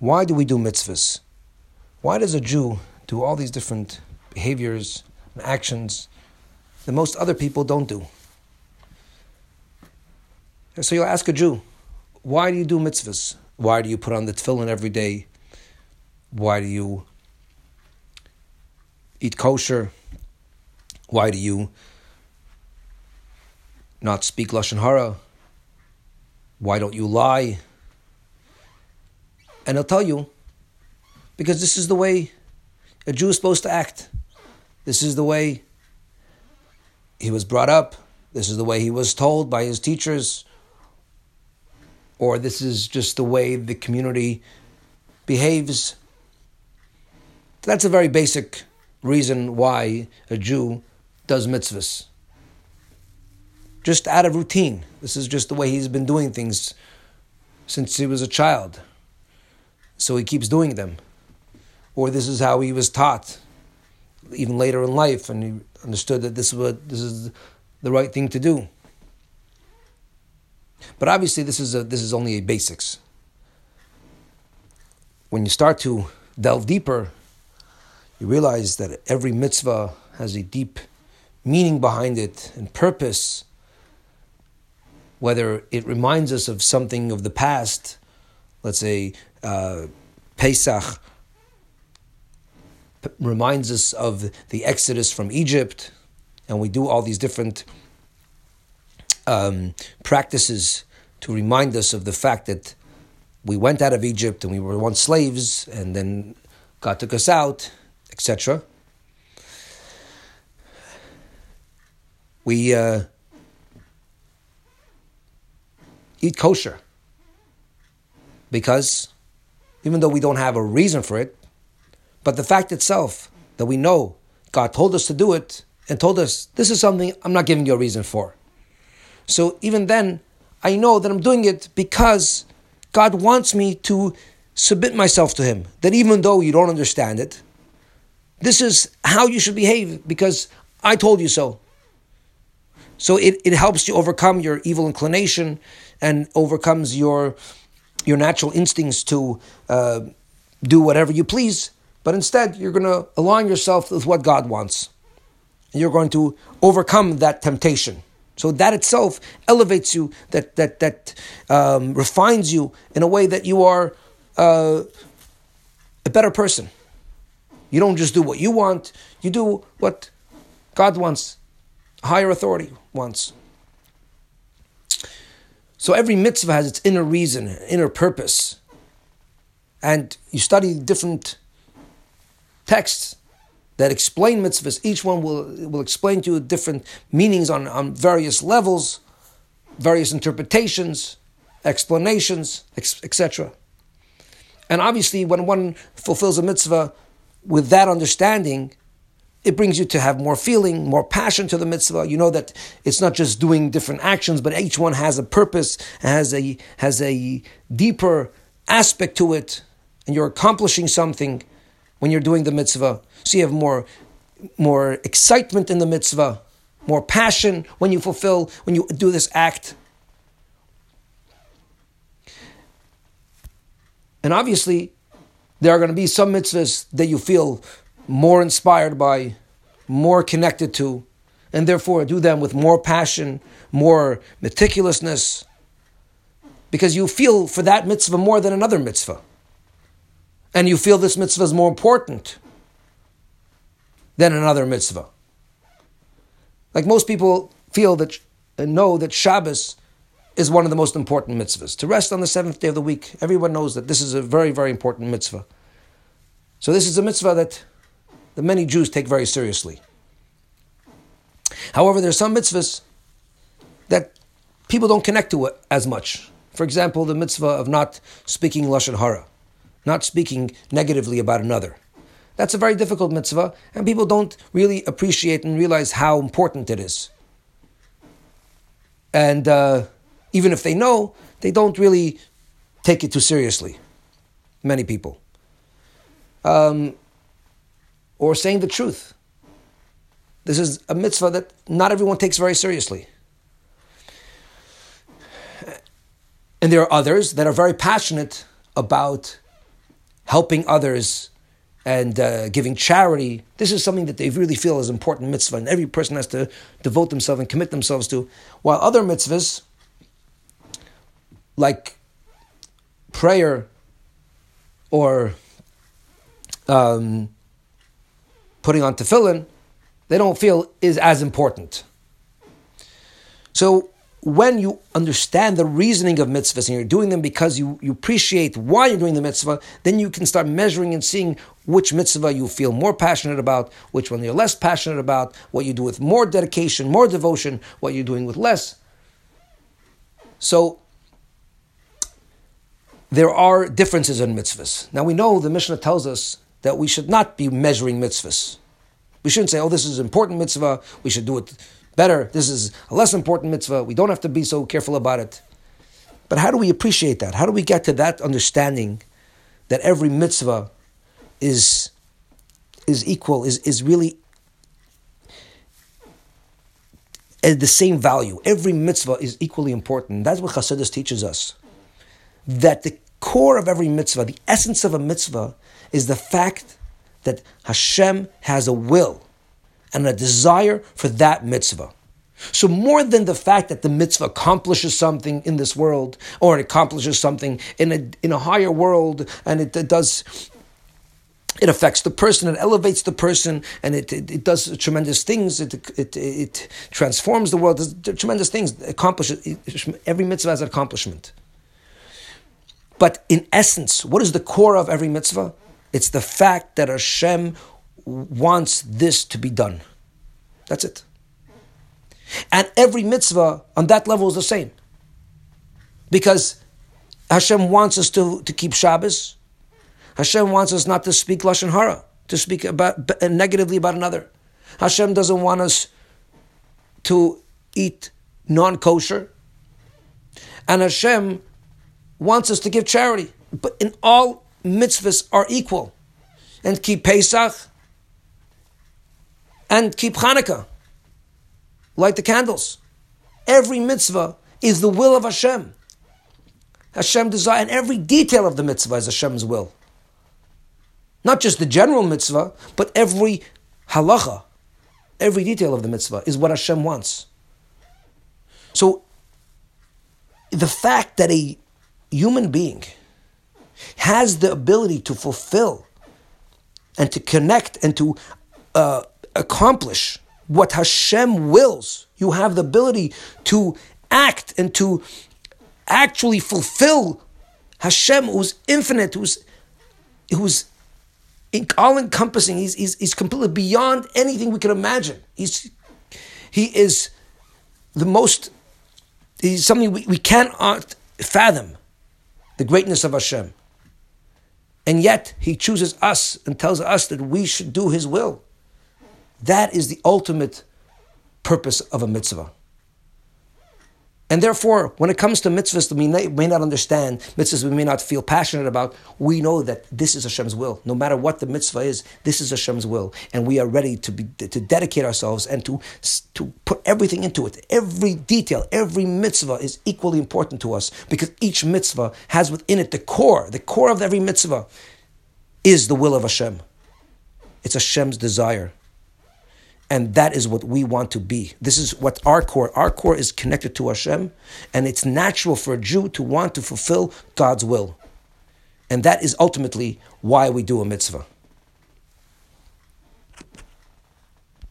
Why do we do mitzvahs? Why does a Jew do all these different behaviors and actions that most other people don't do? So you'll ask a Jew, why do you do mitzvahs? Why do you put on the tefillin every day? Why do you eat kosher? Why do you not speak lashon hara? Why don't you lie? And he'll tell you, because this is the way a Jew is supposed to act. This is the way he was brought up. This is the way he was told by his teachers or this is just the way the community behaves. That's a very basic reason why a Jew does mitzvahs. Just out of routine. This is just the way he's been doing things since he was a child. So he keeps doing them. Or this is how he was taught, even later in life, and he understood that this is what this is the right thing to do. But obviously, this is, a, this is only a basics. When you start to delve deeper, you realize that every mitzvah has a deep meaning behind it and purpose. Whether it reminds us of something of the past, let's say uh, Pesach reminds us of the exodus from Egypt, and we do all these different um, practices to remind us of the fact that we went out of Egypt and we were once slaves, and then God took us out, etc. We uh, eat kosher because even though we don't have a reason for it, but the fact itself that we know God told us to do it and told us this is something I'm not giving you a reason for. So even then, I know that I'm doing it because God wants me to submit myself to Him. That even though you don't understand it, this is how you should behave because I told you so. So it, it helps you overcome your evil inclination and overcomes your your natural instincts to uh, do whatever you please. But instead, you're going to align yourself with what God wants. You're going to overcome that temptation. So that itself elevates you, that that that um, refines you in a way that you are uh, a better person. You don't just do what you want; you do what God wants, higher authority wants. So every mitzvah has its inner reason, inner purpose, and you study different texts that explain mitzvahs. Each one will, will explain to you different meanings on, on various levels, various interpretations, explanations, etc. And obviously, when one fulfills a mitzvah with that understanding, it brings you to have more feeling, more passion to the mitzvah. You know that it's not just doing different actions, but each one has a purpose, has a has a deeper aspect to it, and you're accomplishing something when you're doing the mitzvah. So you have more, more excitement in the mitzvah, more passion when you fulfill, when you do this act. And obviously, there are going to be some mitzvahs that you feel more inspired by, more connected to, and therefore do them with more passion, more meticulousness, because you feel for that mitzvah more than another mitzvah and you feel this mitzvah is more important than another mitzvah. Like most people feel that and know that Shabbos is one of the most important mitzvahs. To rest on the seventh day of the week, everyone knows that this is a very, very important mitzvah. So this is a mitzvah that the many Jews take very seriously. However, there are some mitzvahs that people don't connect to as much. For example, the mitzvah of not speaking lashon hara not speaking negatively about another. That's a very difficult mitzvah, and people don't really appreciate and realize how important it is. And uh, even if they know, they don't really take it too seriously. Many people. Um, or saying the truth. This is a mitzvah that not everyone takes very seriously. And there are others that are very passionate about helping others and uh, giving charity. This is something that they really feel is important mitzvah, and every person has to devote themselves and commit themselves to. While other mitzvahs, like prayer or um, putting on tefillin, they don't feel is as important. So when you understand the reasoning of mitzvahs and you're doing them because you, you appreciate why you're doing the mitzvah, then you can start measuring and seeing which mitzvah you feel more passionate about, which one you're less passionate about, what you do with more dedication, more devotion, what you're doing with less. So there are differences in mitzvahs. Now we know the Mishnah tells us that we should not be measuring mitzvahs. We shouldn't say, oh, this is an important mitzvah, we should do it better. This is a less important mitzvah. We don't have to be so careful about it. But how do we appreciate that? How do we get to that understanding that every mitzvah is, is equal, is, is really eh, the same value? Every mitzvah is equally important. That's what Chassidus teaches us. That the core of every mitzvah, the essence of a mitzvah, is the fact that Hashem has a will and a desire for that mitzvah. So, more than the fact that the mitzvah accomplishes something in this world, or it accomplishes something in a, in a higher world, and it, it does it affects the person, it elevates the person, and it, it, it does tremendous things. It, it, it transforms the world, does tremendous things, accomplishes. Every mitzvah has an accomplishment. But in essence, what is the core of every mitzvah? It's the fact that Hashem wants this to be done. That's it. And every mitzvah on that level is the same. Because Hashem wants us to, to keep Shabbos. Hashem wants us not to speak Lashon Hara, to speak about, uh, negatively about another. Hashem doesn't want us to eat non kosher. And Hashem wants us to give charity. But in all mitzvahs are equal. And keep Pesach and keep Hanukkah. Light the candles. Every mitzvah is the will of Hashem. Hashem desire, and every detail of the mitzvah is Hashem's will. Not just the general mitzvah, but every halacha, every detail of the mitzvah is what Hashem wants. So, the fact that a human being has the ability to fulfill and to connect and to uh, accomplish what Hashem wills, you have the ability to act and to actually fulfill Hashem, who's infinite, who's who's all encompassing. He's, he's, he's completely beyond anything we can imagine. He's he is the most. He's something we, we cannot fathom the greatness of Hashem. And yet he chooses us and tells us that we should do his will. That is the ultimate purpose of a mitzvah. And therefore, when it comes to mitzvahs that we may not understand, mitzvahs we may not feel passionate about, we know that this is Hashem's will. No matter what the mitzvah is, this is Hashem's will. And we are ready to, be, to dedicate ourselves and to, to put everything into it. Every detail, every mitzvah is equally important to us because each mitzvah has within it the core. The core of every mitzvah is the will of Hashem. It's Hashem's desire. And that is what we want to be. This is what our core, our core is connected to Hashem, and it's natural for a Jew to want to fulfill God's will. And that is ultimately why we do a mitzvah.